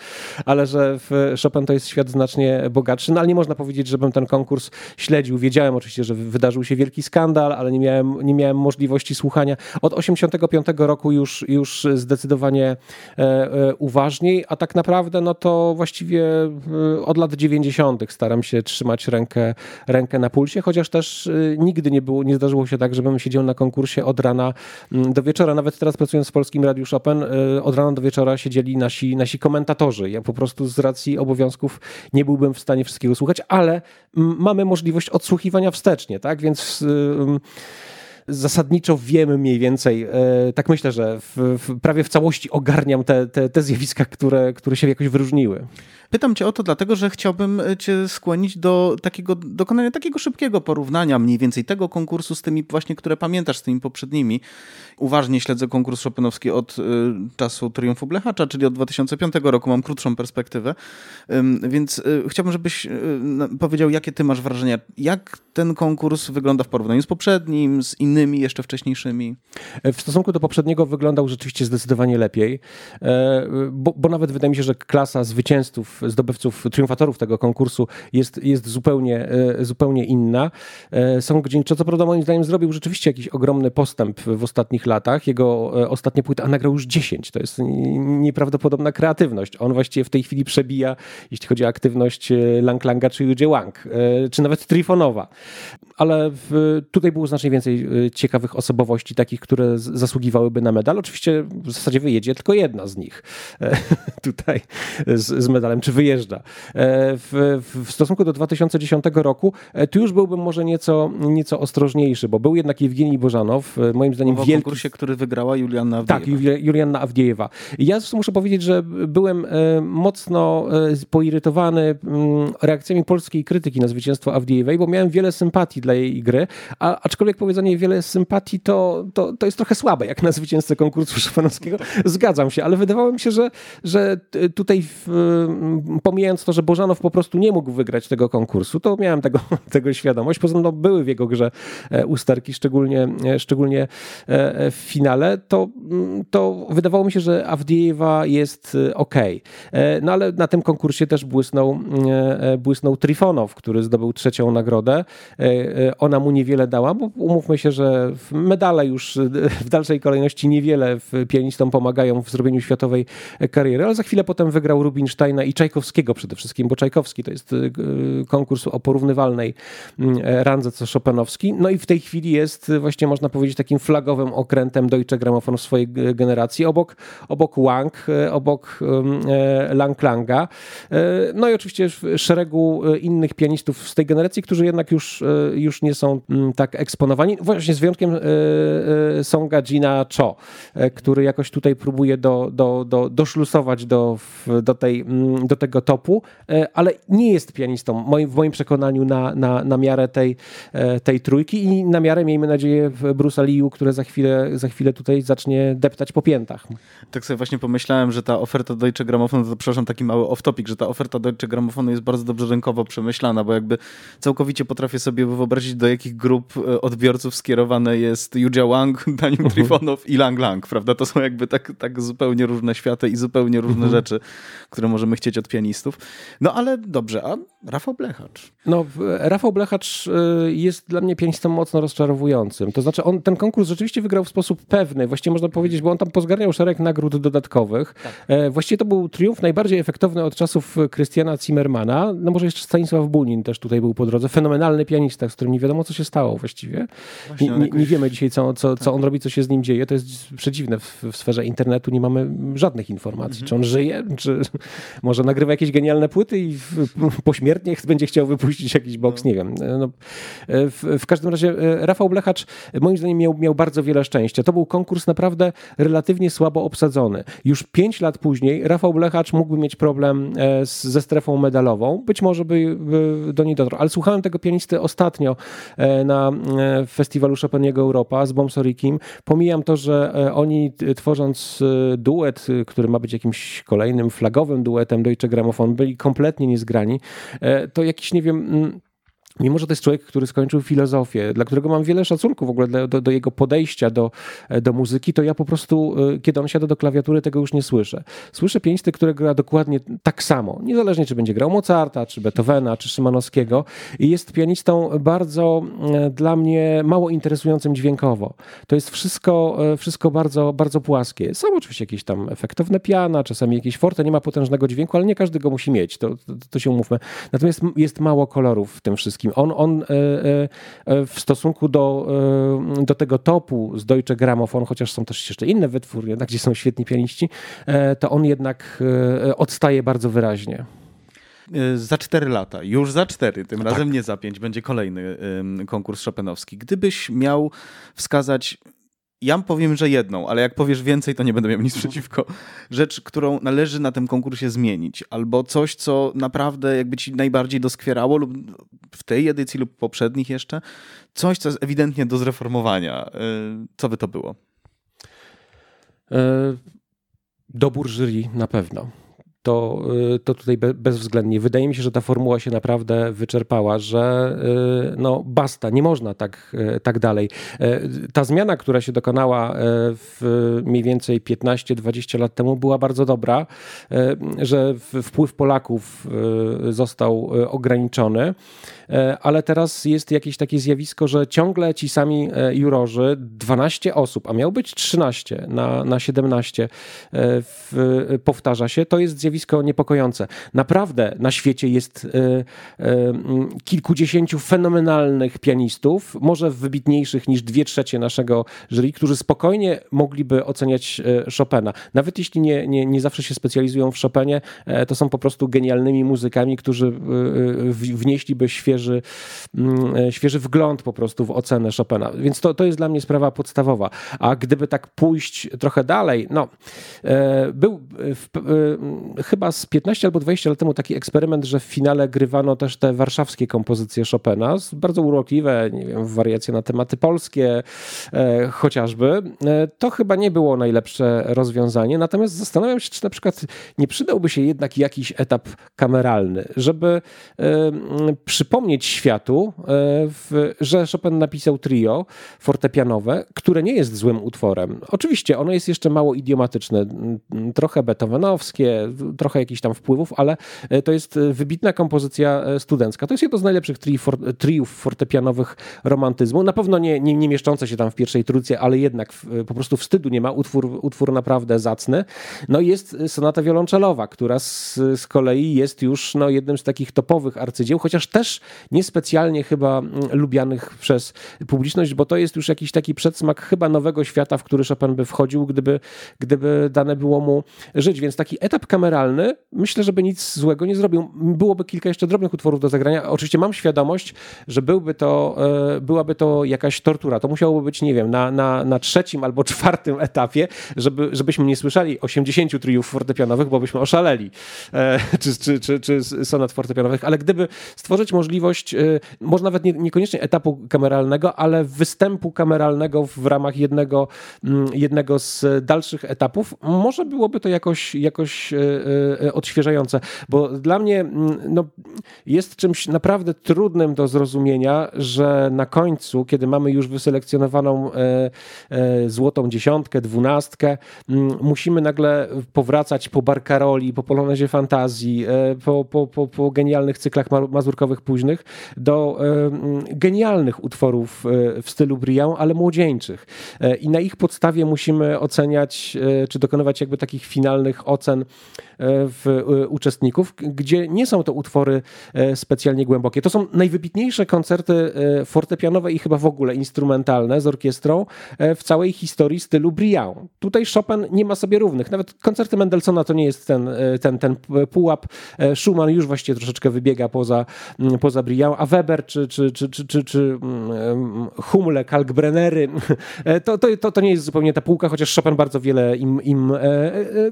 ale że w Chopin to jest świat znacznie bogatszy, no ale nie można powiedzieć, żebym ten konkurs śledził. Wiedziałem oczywiście, że wydarzył się wielki skandal, ale nie miałem, nie miałem możliwości słuchania. Od 85 roku już, już zdecydowanie e, e, uważniej, a tak naprawdę no to właściwie e, od lat 90. staram się trzymać rękę, rękę na pulsie, chociaż też e, nigdy nie było, nie zdarzyło się tak, żebym siedział na konkursie od rana do wieczora. Nawet teraz pracując w Polskim Radiu Chopin, e, od rana do wieczora siedzieli nasi, nasi komentatorzy. Ja po prostu z racji obowiązków nie byłbym w stanie wszystkiego słuchać, ale mamy możliwość odsłuchiwania wstecznie, tak? Więc zasadniczo wiemy mniej więcej, e, tak myślę, że w, w, prawie w całości ogarniam te, te, te zjawiska, które, które się jakoś wyróżniły. Pytam cię o to dlatego, że chciałbym e, cię skłonić do takiego dokonania takiego szybkiego porównania mniej więcej tego konkursu z tymi właśnie, które pamiętasz, z tymi poprzednimi. Uważnie śledzę konkurs Chopinowski od y, czasu Triumfu Blechacza, czyli od 2005 roku, mam krótszą perspektywę, więc y, chciałbym, żebyś powiedział, jakie ty masz wrażenia, jak ten konkurs wygląda w porównaniu z poprzednim, z innymi jeszcze wcześniejszymi? E, w stosunku do poprzedniego wyglądał rzeczywiście zdecydowanie lepiej, e, bo, bo nawet wydaje mi się, że klasa zwycięzców zdobywców, triumfatorów tego konkursu jest, jest zupełnie, e, zupełnie inna. E, Song Jincho, co prawda moim zdaniem zrobił rzeczywiście jakiś ogromny postęp w ostatnich latach. Jego e, ostatnia płyta, a nagrał już 10. To jest nieprawdopodobna kreatywność. On właściwie w tej chwili przebija, jeśli chodzi o aktywność Lang Langa czy Yuji Wang, czy nawet Trifonowa. Ale tutaj było znacznie więcej ciekawych osobowości, takich, które zasługiwałyby na medal. Oczywiście w zasadzie wyjedzie tylko jedna z nich tutaj z, z medalem czy wyjeżdża. E, w, w stosunku do 2010 roku e, tu już byłbym może nieco, nieco ostrożniejszy, bo był jednak Jewgeni Bożanow, e, moim zdaniem w wielki... konkursie, który wygrała Julianna Awdiejewa. Tak, Julianna Awdiejewa. Ja muszę powiedzieć, że byłem mocno poirytowany mm, reakcjami polskiej krytyki na zwycięstwo Awdiejewej, bo miałem wiele sympatii dla jej gry, a aczkolwiek powiedzenie wiele sympatii to, to, to jest trochę słabe, jak na zwycięzcę konkursu szopanowskiego. Zgadzam się, ale wydawało mi się, że, że tutaj w, pomijając to, że Bożanow po prostu nie mógł wygrać tego konkursu, to miałem tego, tego świadomość. Poza no, były w jego grze e, usterki, szczególnie, e, szczególnie e, w finale, to, mm, to wydawało mi się, że Awdiejewa jest ok. No ale na tym konkursie też błysnął, błysnął Trifonow, który zdobył trzecią nagrodę. Ona mu niewiele dała, bo umówmy się, że medale już w dalszej kolejności niewiele pianistom pomagają w zrobieniu światowej kariery, ale za chwilę potem wygrał Rubinsteina i Czaj Czajkowskiego przede wszystkim, bo Czajkowski to jest konkurs o porównywalnej mm, randze co Chopinowski. No i w tej chwili jest właśnie można powiedzieć takim flagowym okrętem Deutsche Grammophon swojej generacji, obok, obok Wang, obok Lang Langa. No i oczywiście szeregu innych pianistów z tej generacji, którzy jednak już, już nie są mm, tak eksponowani. Właśnie z wyjątkiem Songa Gina Cho, który jakoś tutaj próbuje do, do, do, doszlusować do, do, tej, mm, do tego topu, ale nie jest pianistą w moim przekonaniu na, na, na miarę tej, tej trójki i na miarę, miejmy nadzieję, Bruce'a Liu, które za chwilę, za chwilę tutaj zacznie deptać po piętach. Tak sobie właśnie pomyślałem, że ta oferta Deutsche Grammophon, to przepraszam, taki mały off-topic, że ta oferta Deutsche Grammophonu jest bardzo dobrze rynkowo przemyślana, bo jakby całkowicie potrafię sobie wyobrazić, do jakich grup e, odbiorców skierowane jest Yujia Wang, Daniel uh -huh. Trifonow i Lang Lang, prawda? To są jakby tak, tak zupełnie różne światy i zupełnie różne uh -huh. rzeczy, które możemy chcieć od pianistów. No ale dobrze, a Rafał Blechacz? No, Rafał Blechacz e, jest dla mnie pianistą mocno rozczarowującym. To znaczy, on ten konkurs rzeczywiście wygrał w sposób pewny. Właściwie można powiedzieć, bo on tam pozgarniał szereg nagród dodatkowych. Tak. E, właściwie to był triumf najbardziej efektowny od czasów Christiana Zimmermana. No może jeszcze Stanisław Bunin też tutaj był po drodze. Fenomenalny pianista, z którym nie wiadomo, co się stało właściwie. Właśnie, nie, nie, nie, wiemy dzisiaj, co, co, tak. co on robi, co się z nim dzieje. To jest przeciwne. W, w sferze internetu nie mamy żadnych informacji. Mhm. Czy on żyje, czy może nagrywa jakieś genialne płyty i pośmiertnie będzie chciał wypuścić jakiś boks, no. nie wiem. No, w, w każdym razie e, Rafał Blechacz moim zdaniem miał, miał bardzo wiele szczęścia. To był konkurs naprawdę relatywnie słabo obsadzony. Już pięć lat później Rafał Blechacz mógłby mieć problem e, z, ze strefą medalową. Być może by, by do niej dotarł. Ale słuchałem tego pianisty ostatnio e, na festiwalu Chopiniego Europa z Bomsorikim. Pomijam to, że oni tworząc duet, który ma być jakimś kolejnym flagowym duetem Deutsche Grammophon, byli kompletnie niezgrani. To jakiś, nie wiem mm, Mimo, że to jest człowiek, który skończył filozofię, dla którego mam wiele szacunku w ogóle do, do, jego podejścia do, do muzyki, to ja po prostu, e, kiedy on siada do klawiatury, tego już nie słyszę. Słyszę pianistę, który gra dokładnie tak samo, niezależnie czy będzie grał Mozarta, czy Beethovena, czy Szymanowskiego i jest pianistą bardzo e, dla mnie mało interesującym dźwiękowo. To jest wszystko, e, wszystko bardzo, bardzo płaskie. Są oczywiście jakieś tam efektowne piana, czasami jakieś forte, nie ma potężnego dźwięku, ale nie każdy go musi mieć, to, to, to się umówmy. Natomiast jest mało kolorów w tym wszystkim wszystkim. On, on e, e, e, w stosunku do, do tego topu z Deutsche Grammophon, chociaż są też jeszcze inne wytwórnie, tak, gdzie są świetni pianiści, to on jednak odstaje bardzo wyraźnie. Za cztery lata, już za cztery, tym tak. razem nie za pięć, będzie kolejny konkurs Chopinowski. Gdybyś miał wskazać ja powiem, że jedną, ale jak powiesz więcej, to nie będę miał nic mhm. przeciwko. Rzecz, którą należy na tym konkursie zmienić, albo coś, co naprawdę jakby ci najbardziej doskwierało, lub w tej edycji, lub poprzednich jeszcze, coś, co jest ewidentnie do zreformowania. Y, co by to było? E, dobór jury na pewno to, y, to tutaj bezwzględnie. Wydaje mi się, że ta formuła się naprawdę wyczerpała, że y, no basta, nie można tak, y, tak dalej. Ta zmiana, która się dokonała w mniej więcej 15-20 lat temu była bardzo dobra, że wpływ Polaków został ograniczony. E, ale teraz jest jakieś takie zjawisko, że ciągle ci sami e, jurorzy, 12 osób, a miał być 13 na, na 17, e, w, powtarza się, to jest zjawisko niepokojące. Naprawdę na świecie jest kilkudziesięciu fenomenalnych pianistów, może wybitniejszych niż dwie trzecie naszego jury, którzy spokojnie mogliby oceniać Chopina. Nawet jeśli nie, nie, nie zawsze się specjalizują w Chopinie, to są po prostu genialnymi muzykami, którzy wnieśliby świeże świeży, mm, e, świeży wgląd po prostu w ocenę Chopina. Więc to, to jest dla mnie sprawa podstawowa. A gdyby tak pójść trochę dalej, no, e, był w, e, chyba z 15 albo 20 lat temu taki eksperyment, że w finale grywano też te warszawskie kompozycje Chopina, bardzo urokliwe, nie wiem, wariacje na tematy polskie chociażby. To chyba nie było najlepsze rozwiązanie, natomiast zastanawiam się, czy na przykład nie przydałby się jednak jakiś etap kameralny, żeby przypomnieć przypomnieć światu, w, że Chopin napisał trio fortepianowe, które nie jest złym utworem. Oczywiście ono jest jeszcze mało idiomatyczne, trochę beethovenowskie, trochę jakichś tam wpływów, ale to jest wybitna kompozycja studencka. To jest jedno z najlepszych tri, for, triów fortepianowych romantyzmu. Na pewno nie, nie, nie mieszczące się tam w pierwszej trójce, ale jednak po prostu wstydu nie ma. Utwór, utwór naprawdę zacny. No i jest sonata wiolonczelowa, która z, z kolei jest już no, jednym z takich topowych arcydzieł, chociaż też niespecjalnie chyba mm, lubianych przez publiczność, bo to jest już jakiś taki przedsmak chyba nowego świata, w który Chopin by wchodził, gdyby, gdyby dane było mu żyć. Więc taki etap kameralny, myślę, żeby nic złego nie zrobił. Byłoby kilka jeszcze drobnych utworów do zagrania. Oczywiście mam świadomość, że byłby to, e, byłaby to jakaś tortura. To musiałoby być, nie wiem, na, na, na trzecim albo czwartym etapie, żeby, żebyśmy nie słyszeli 80 triów fortepianowych, bo byśmy oszaleli, e, czy, czy, czy, czy sonat fortepianowych, ale gdyby stworzyć możliwość, e, może nawet nie, niekoniecznie etapu kameralnego, ale występu kameralnego w ramach jednego, mm, jednego z dalszych etapów, może byłoby to jakoś, jakoś odświeżające, bo dla mnie mm, no, jest czymś naprawdę trudnym do zrozumienia, że na końcu, kiedy mamy już wyselekcjonowaną złotą dziesiątkę, dwunastkę, musimy nagle powracać po Barkaroli, po Polonezie Fantazji, po, po, po, po genialnych cyklach mazurkowych późnych, do genialnych utworów w stylu Briand, ale młodzieńczych. I na ich podstawie musimy oceniać, czy dokonywać jakby takich finalnych ocen w uczestników, gdzie nie są to utwory specjalnie głębokie. To są najwybitniejsze koncerty e, fortepianowe i chyba w ogóle instrumentalne z orkiestrą e, w całej historii stylu Briand. Tutaj Chopin nie ma sobie równych. Nawet koncerty Mendelssohna to nie jest ten, e, ten, ten pułap. Schumann już właściwie troszeczkę wybiega poza, poza Briand, a Weber czy, czy, czy, czy, czy, czy Humle, Kalkbrennery, to, to, to, nie jest zupełnie ta półka, chociaż Chopin bardzo wiele im, im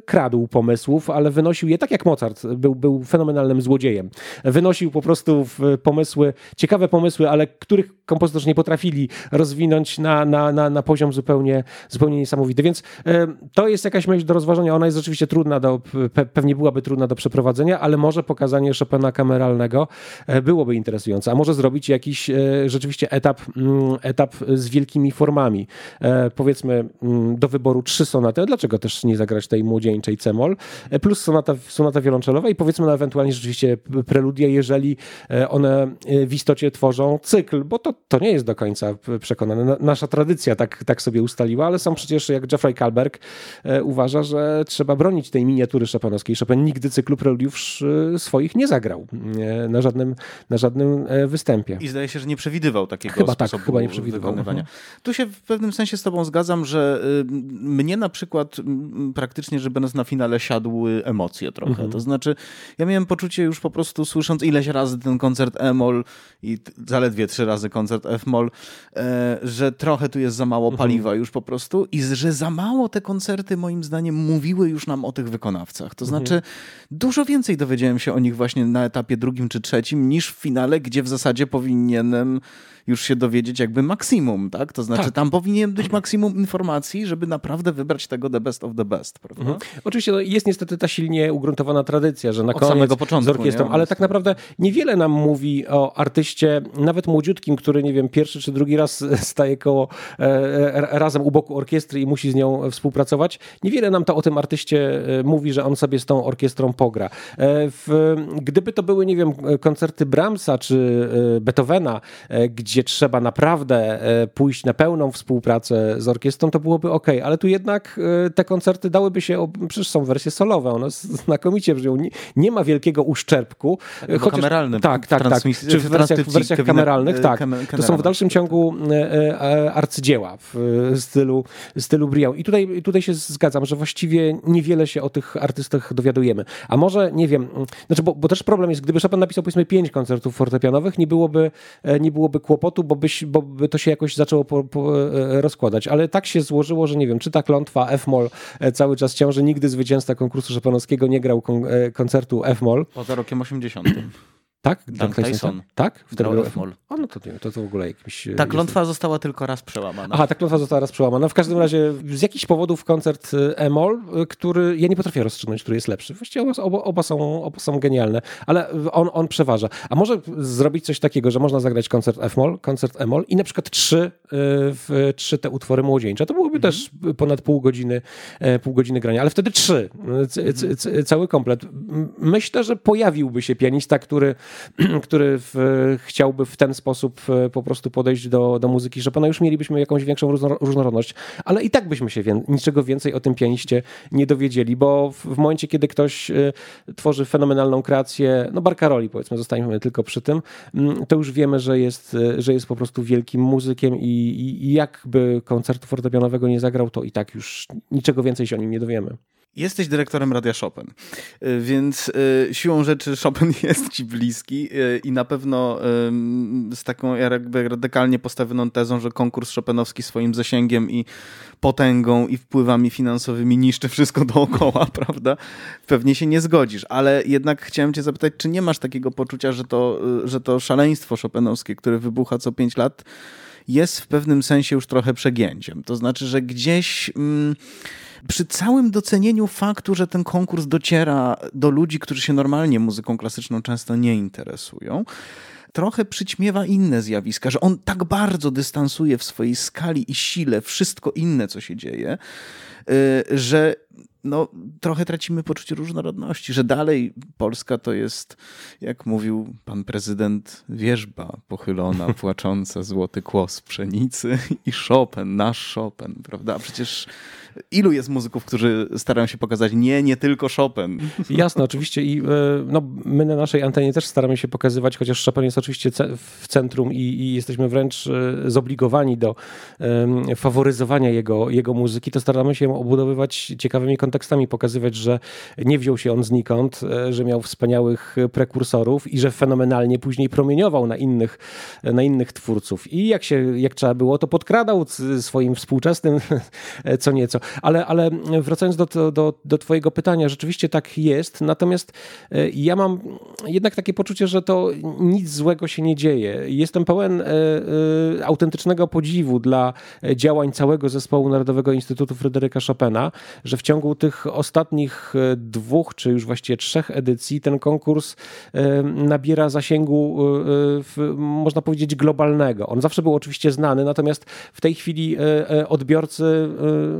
kradł pomysłów, ale wynosił je tak jak Mozart, był, był fenomenalnym złodziejem. Wynosił po prostu pomysły, ciekawe pomysły, ale których kompozytorzy nie potrafili rozwinąć na, na, na, na poziom zupełnie, zupełnie niesamowity. Więc e, to jest jakaś myśl do rozważenia. Ona jest rzeczywiście trudna do, pe, pewnie byłaby trudna do przeprowadzenia, ale może pokazanie Chopina kameralnego e, interesujące. A może zrobić jakiś e, rzeczywiście etap, mm, etap z wielkimi formami. Powiedzmy mm, do wyboru trzy sonaty. Dlaczego też nie zagrać tej młodzieńczej cemol? Plus sonata, sonata wiolonczelowa i powiedzmy no, ewentualnie rzeczywiście preludia, jeżeli one w istocie tworzą cykl, bo to, to nie jest do końca przekonane. Nasza tradycja tak, tak sobie ustaliła, ale są przecież, jak Jeffrey Kalberg e, uważa, że trzeba bronić tej miniatury Chopinowskiej. Chopin nigdy cyklu preludiów e, swoich nie zagrał e, na żadnym, na żadnym występie. I zdaje się, że nie przewidywał takiego chyba tak, sposobu chyba nie przewidywał. wykonywania. Mhm. Tu się w pewnym sensie z tobą zgadzam, że y, mnie na przykład praktycznie, że będąc na finale siadły emocje trochę. Mhm. To znaczy, ja miałem poczucie już po prostu słysząc ileś razy ten koncert E-moll i zaledwie trzy razy koncert F-moll, e, że trochę tu jest za mało mhm. paliwa już po prostu i że za mało te koncerty moim zdaniem mówiły już nam o tych wykonawcach. To mhm. znaczy dużo więcej dowiedziałem się o nich właśnie na etapie drugim czy trzecim niż w finale, gdzie w zasadzie powinienem już się dowiedzieć jakby maksimum, tak? To znaczy tak. tam powinien być maksimum informacji, żeby naprawdę wybrać tego the best of the best, prawda? Mhm. Oczywiście no, jest niestety ta silnie ugruntowana tradycja, że na Od koniec początku, z orkiestrą, nie? ale tak naprawdę niewiele nam mówi o artyście, nawet młodziutkim, który nie wiem, pierwszy czy drugi raz staje koło e, e razem u boku orkiestry i musi z nią współpracować. Niewiele nam to o tym artyście e, mówi, że on sobie z tą orkiestrą pogra. Gdyby to były, nie wiem, koncerty Brahmsa czy Beethovena, gdzie gdzie trzeba naprawdę e, pójść na pełną współpracę z orkiestrą, to byłoby ok, ale tu jednak e, te koncerty dałyby się, przecież są wersje solowe, one znakomicie brzmią, nie, nie ma wielkiego uszczerbku. Tak, chociaż, kameralnym. Tak, tak, tak. Czy w wersjach, w wersjach kameralnych, tak. To są w dalszym ciągu e, arcydzieła w stylu, stylu Briand. I tutaj, tutaj się zgadzam, że właściwie niewiele się o tych artystach dowiadujemy. A może, nie wiem, znaczy, bo, bo też problem jest, gdyby Chopin napisał powiedzmy pięć koncertów fortepianowych, nie byłoby, nie byłoby kłopotu kłopotu, bo, byś, bo by to się jakoś zaczęło po, po e, rozkładać. Ale tak się złożyło, że nie wiem, czy ta klątwa F-moll e, cały czas ciąży. Nigdy zwycięzca konkursu szopanowskiego nie grał kon, e, koncertu F-moll. Poza rokiem 80. Tak? Dan Tyson. Tak? Wtedy grał F-moll. O, no to nie to, to w ogóle jakimś... Ta klątwa jest... została tylko raz przełamana. Aha, ta klątwa została raz przełamana. W każdym razie z jakichś powodów koncert E-moll, który ja nie potrafię rozstrzygnąć, który jest lepszy. Właściwie oba, oba, są, oba są genialne, ale on, on przeważa. A może zrobić coś takiego, że można zagrać koncert F-moll, koncert E-moll i na przykład trzy, w, trzy te utwory młodzieńcze. To byłoby mhm. też ponad pół godziny, pół godziny grania, ale wtedy trzy. C, c, c, cały komplet. Myślę, że pojawiłby się pianista, który który w, chciałby w ten sposób e, po prostu podejść do, do muzyki Chopina, już mielibyśmy jakąś większą różnorodność. Ale i tak byśmy się wie, niczego więcej o tym pianiście nie dowiedzieli, bo w, w momencie, kiedy ktoś y, tworzy fenomenalną kreację, no Barcaroli powiedzmy, zostańmy tylko przy tym, mm, to już wiemy, że jest, e, że jest po prostu wielkim muzykiem i, i jakby koncertu fortepianowego nie zagrał, to i tak już niczego więcej się o nim nie dowiemy. Jesteś dyrektorem Radia Chopin, y, więc y, siłą rzeczy Chopin jest ci bliski y, i na pewno z taką jakby radykalnie postawioną tezą, że konkurs Chopinowski swoim zasięgiem i potęgą i wpływami finansowymi niszczy wszystko dookoła, prawda? Pewnie się nie zgodzisz, ale jednak chciałem cię zapytać, czy nie masz takiego poczucia, że to, że to szaleństwo Chopinowskie, które wybucha co pięć lat, jest w pewnym sensie już trochę przegięciem. To znaczy, że gdzieś... Mm, przy całym docenieniu faktu, że ten konkurs dociera do ludzi, którzy się normalnie muzyką klasyczną często nie interesują, trochę przyćmiewa inne zjawiska, że on tak bardzo dystansuje w swojej skali i sile wszystko inne, co się dzieje, y, że no, trochę tracimy poczucie różnorodności, że dalej Polska to jest, jak mówił pan prezydent, wierzba pochylona, płacząca, złoty kłos pszenicy i Chopin, nasz Chopin, prawda? A przecież ilu jest muzyków, którzy starają się pokazać nie, nie tylko Chopin? Jasne, oczywiście i e, no, my na naszej antenie też staramy się pokazywać, chociaż Chopin jest oczywiście w centrum i, i jesteśmy wręcz e, zobligowani do um, faworyzowania jego, jego muzyki, to staramy się obudowywać ciekawymi kontekstami, pokazywać, że nie wziął się on znikąd, e, że miał wspaniałych prekursorów i że fenomenalnie później promieniował na innych, na innych twórców. I jak się, jak trzeba było, to podkradał swoim współczesnym co nieco. Ale, ale wracając do, do, do Twojego pytania, rzeczywiście tak jest. Natomiast e, ja mam jednak takie poczucie, że to nic złego się nie dzieje. Jestem pełen e, e, autentycznego podziwu dla działań całego zespołu Narodowego Instytutu Fryderyka Chopina, że w ciągu tych ostatnich dwóch, czy już właściwie trzech edycji ten konkurs nabiera zasięgu, można powiedzieć, globalnego. On zawsze był oczywiście znany, natomiast w tej chwili odbiorcy,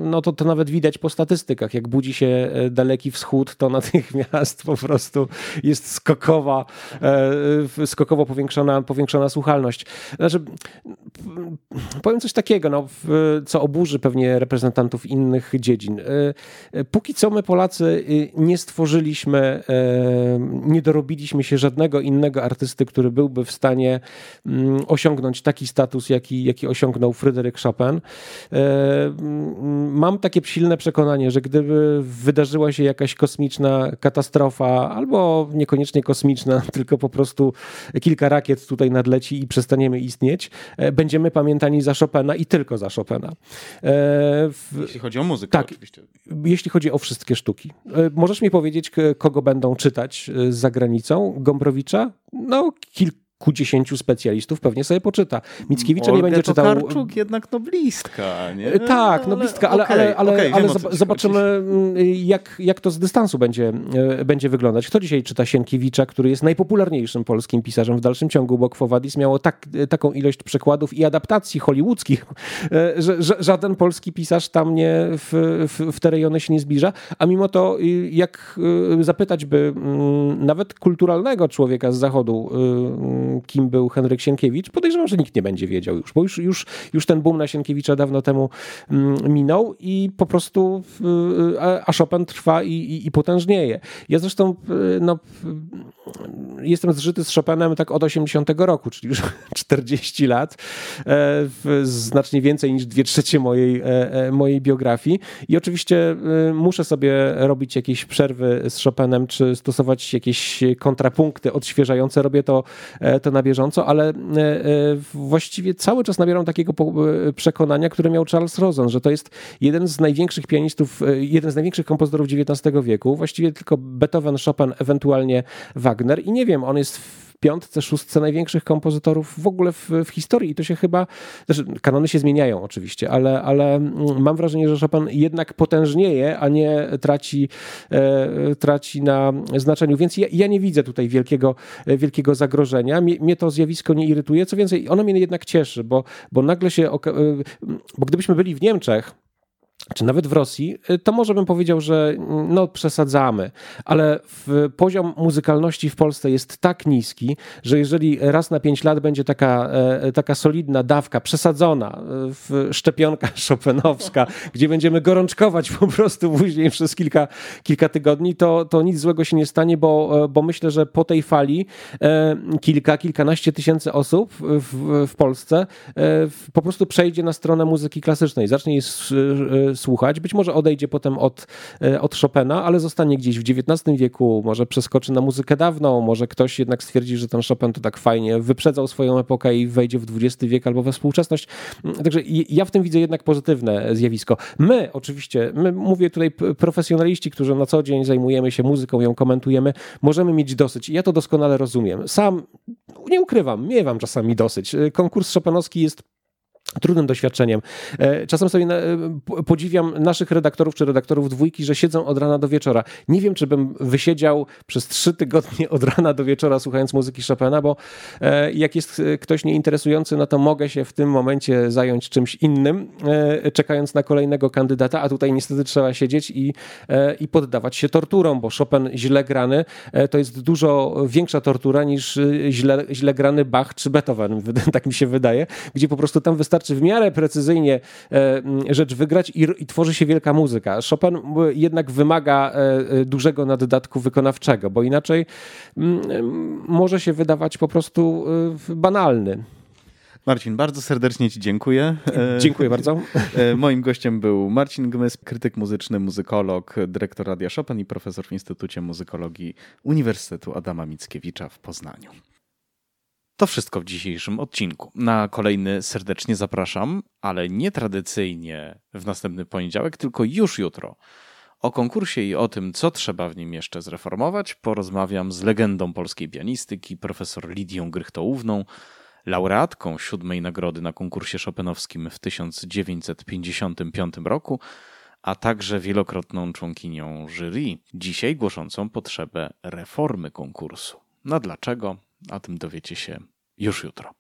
no to to nawet widać po statystykach. Jak budzi się e, daleki wschód, to natychmiast po prostu jest skokowa, e, skokowo powiększona, powiększona słuchalność. Znaczy, powiem coś takiego, no, co oburzy pewnie reprezentantów innych dziedzin. E, póki co my Polacy nie stworzyliśmy, nie dorobiliśmy się żadnego innego artysty, który byłby w stanie mm, osiągnąć taki status, jaki, jaki osiągnął Fryderyk Chopin. Mam takie silne przekonanie, że gdyby wydarzyła się jakaś kosmiczna katastrofa, albo niekoniecznie kosmiczna, tylko po prostu kilka rakiet tutaj nadleci i przestaniemy istnieć, e, będziemy pamiętani za Chopina i tylko za Chopina. E, jeśli chodzi o muzykę, tak, oczywiście. Jeśli chodzi o wszystkie sztuki. E, możesz mi powiedzieć, kogo będą czytać za granicą? Gombrowicza? No, kilka dziesięciu specjalistów pewnie sobie poczyta. Mickiewicza Olga nie będzie czytał... Tokarczuk jednak noblistka, nie? E, tak, noblistka, ale, okay, ale, ale, okay, ale zobaczymy mm, jak, jak to z dystansu będzie, e, będzie wyglądać. Kto dzisiaj czyta Sienkiewicza, który jest najpopularniejszym polskim pisarzem w dalszym ciągu, bo Quo Vadis miało tak, taką ilość przekładów i adaptacji hollywoodzkich, e, że, że żaden polski pisarz tam nie w, w, w te rejony się nie zbliża, a mimo to jak zapytać by mm, nawet kulturalnego człowieka z zachodu, kim był Henryk Sienkiewicz, podejrzewam, że nikt nie będzie wiedział już, bo już, już, już ten boom na Sienkiewicza dawno temu mm, minął i po prostu a Chopin trwa i, i, i potężnieje. Ja zresztą no, jestem zżyty z Chopinem tak od 80 roku, czyli już 40 lat, e, znacznie więcej niż dwie trzecie mojej, e, e, mojej biografii i oczywiście muszę sobie robić jakieś przerwy z Chopinem, czy stosować jakieś kontrapunkty odświeżające. Robię to, to na bieżąco, ale właściwie cały czas nabieram takiego przekonania, które miał Charles Rosen, że to jest jeden z największych pianistów, jeden z największych kompozytorów XIX wieku, właściwie tylko Beethoven, Chopin, ewentualnie Wagner. I nie wiem, on jest piątce, szóstce największych kompozytorów w ogóle w, w historii. I to się chyba, znaczy kanony się zmieniają oczywiście, ale, ale mm, mam wrażenie, że Chopin jednak potężnieje, a nie traci, e, traci na znaczeniu, więc ja, ja, nie widzę tutaj wielkiego, wielkiego zagrożenia. Mnie, mnie, to zjawisko nie irytuje, co więcej, ono mnie jednak cieszy, bo, bo nagle się, e, bo gdybyśmy byli w Niemczech, czy nawet w Rosji, y, to może bym powiedział, że mm, no przesadzamy, ale poziom muzykalności w Polsce jest tak niski, że jeżeli raz na pięć lat będzie taka, e, taka solidna dawka przesadzona e, szczepionka szopenowska, gdzie będziemy gorączkować po prostu później przez kilka, kilka tygodni, to, to nic złego się nie stanie, bo, e, bo myślę, że po tej fali kilka, kilkanaście tysięcy osób w, w Polsce po prostu przejdzie na stronę muzyki klasycznej, zacznie jej słuchać. Być może odejdzie potem od, e, od Chopina, ale zostanie gdzieś w XIX wieku, może przeskoczy na muzykę dawną, może ktoś jednak stwierdzi, że ten Chopin to tak fajnie wyprzedzał swoją epokę i wejdzie w XX wiek albo we współczesność. Mm, także ja w tym widzę jednak pozytywne zjawisko. My oczywiście, my mówię tutaj profesjonaliści, którzy na co dzień zajmujemy się muzyką, ją komentujemy, możemy mieć dosyć. Ja to doskonale rozumiem. Sam nie ukrywam, miewam czasami dosyć. Konkurs Chopinowski jest trudnym doświadczeniem. E, czasem sobie e, podziwiam naszych redaktorów czy redaktorów dwójki, że siedzą od rana do wieczora. Nie wiem, czy bym wysiedział przez trzy tygodnie od rana do wieczora słuchając muzyki Chopina, bo e, jak jest ktoś nieinteresujący, no to mogę się w tym momencie zająć czymś innym, czekając na kolejnego kandydata, a tutaj niestety trzeba siedzieć i, i poddawać się torturom, bo Chopin źle grany to jest dużo większa tortura niż źle, źle grany Bach czy Beethoven, tak mi się wydaje, gdzie po prostu tam wystarczy wystarczy w miarę precyzyjnie e, rzecz wygrać i, i tworzy się wielka muzyka. Chopin jednak wymaga e, e, dużego naddatku wykonawczego, bo inaczej może się wydawać po prostu banalny. Marcin, bardzo serdecznie Ci dziękuję. Dziękuję bardzo. Moim gościem był Marcin Gmys, krytyk muzyczny, muzykolog, dyrektor Radia Chopin i profesor w Instytucie Muzykologii Uniwersytetu Adama Mickiewicza w Poznaniu. To wszystko w dzisiejszym odcinku. Na kolejny serdecznie zapraszam, ale nie tradycyjnie w następny poniedziałek, tylko już jutro. O konkursie i o tym, co trzeba w nim jeszcze zreformować, porozmawiam z legendą polskiej pianistyki, profesor Lidią Grychtołówną, laureatką siódmej nagrody na konkursie Chopinowskim w 1955 roku, a także wielokrotną członkinią jury, dzisiaj głoszącą potrzebę reformy konkursu. No dlaczego? O tym dowiecie się już jutro.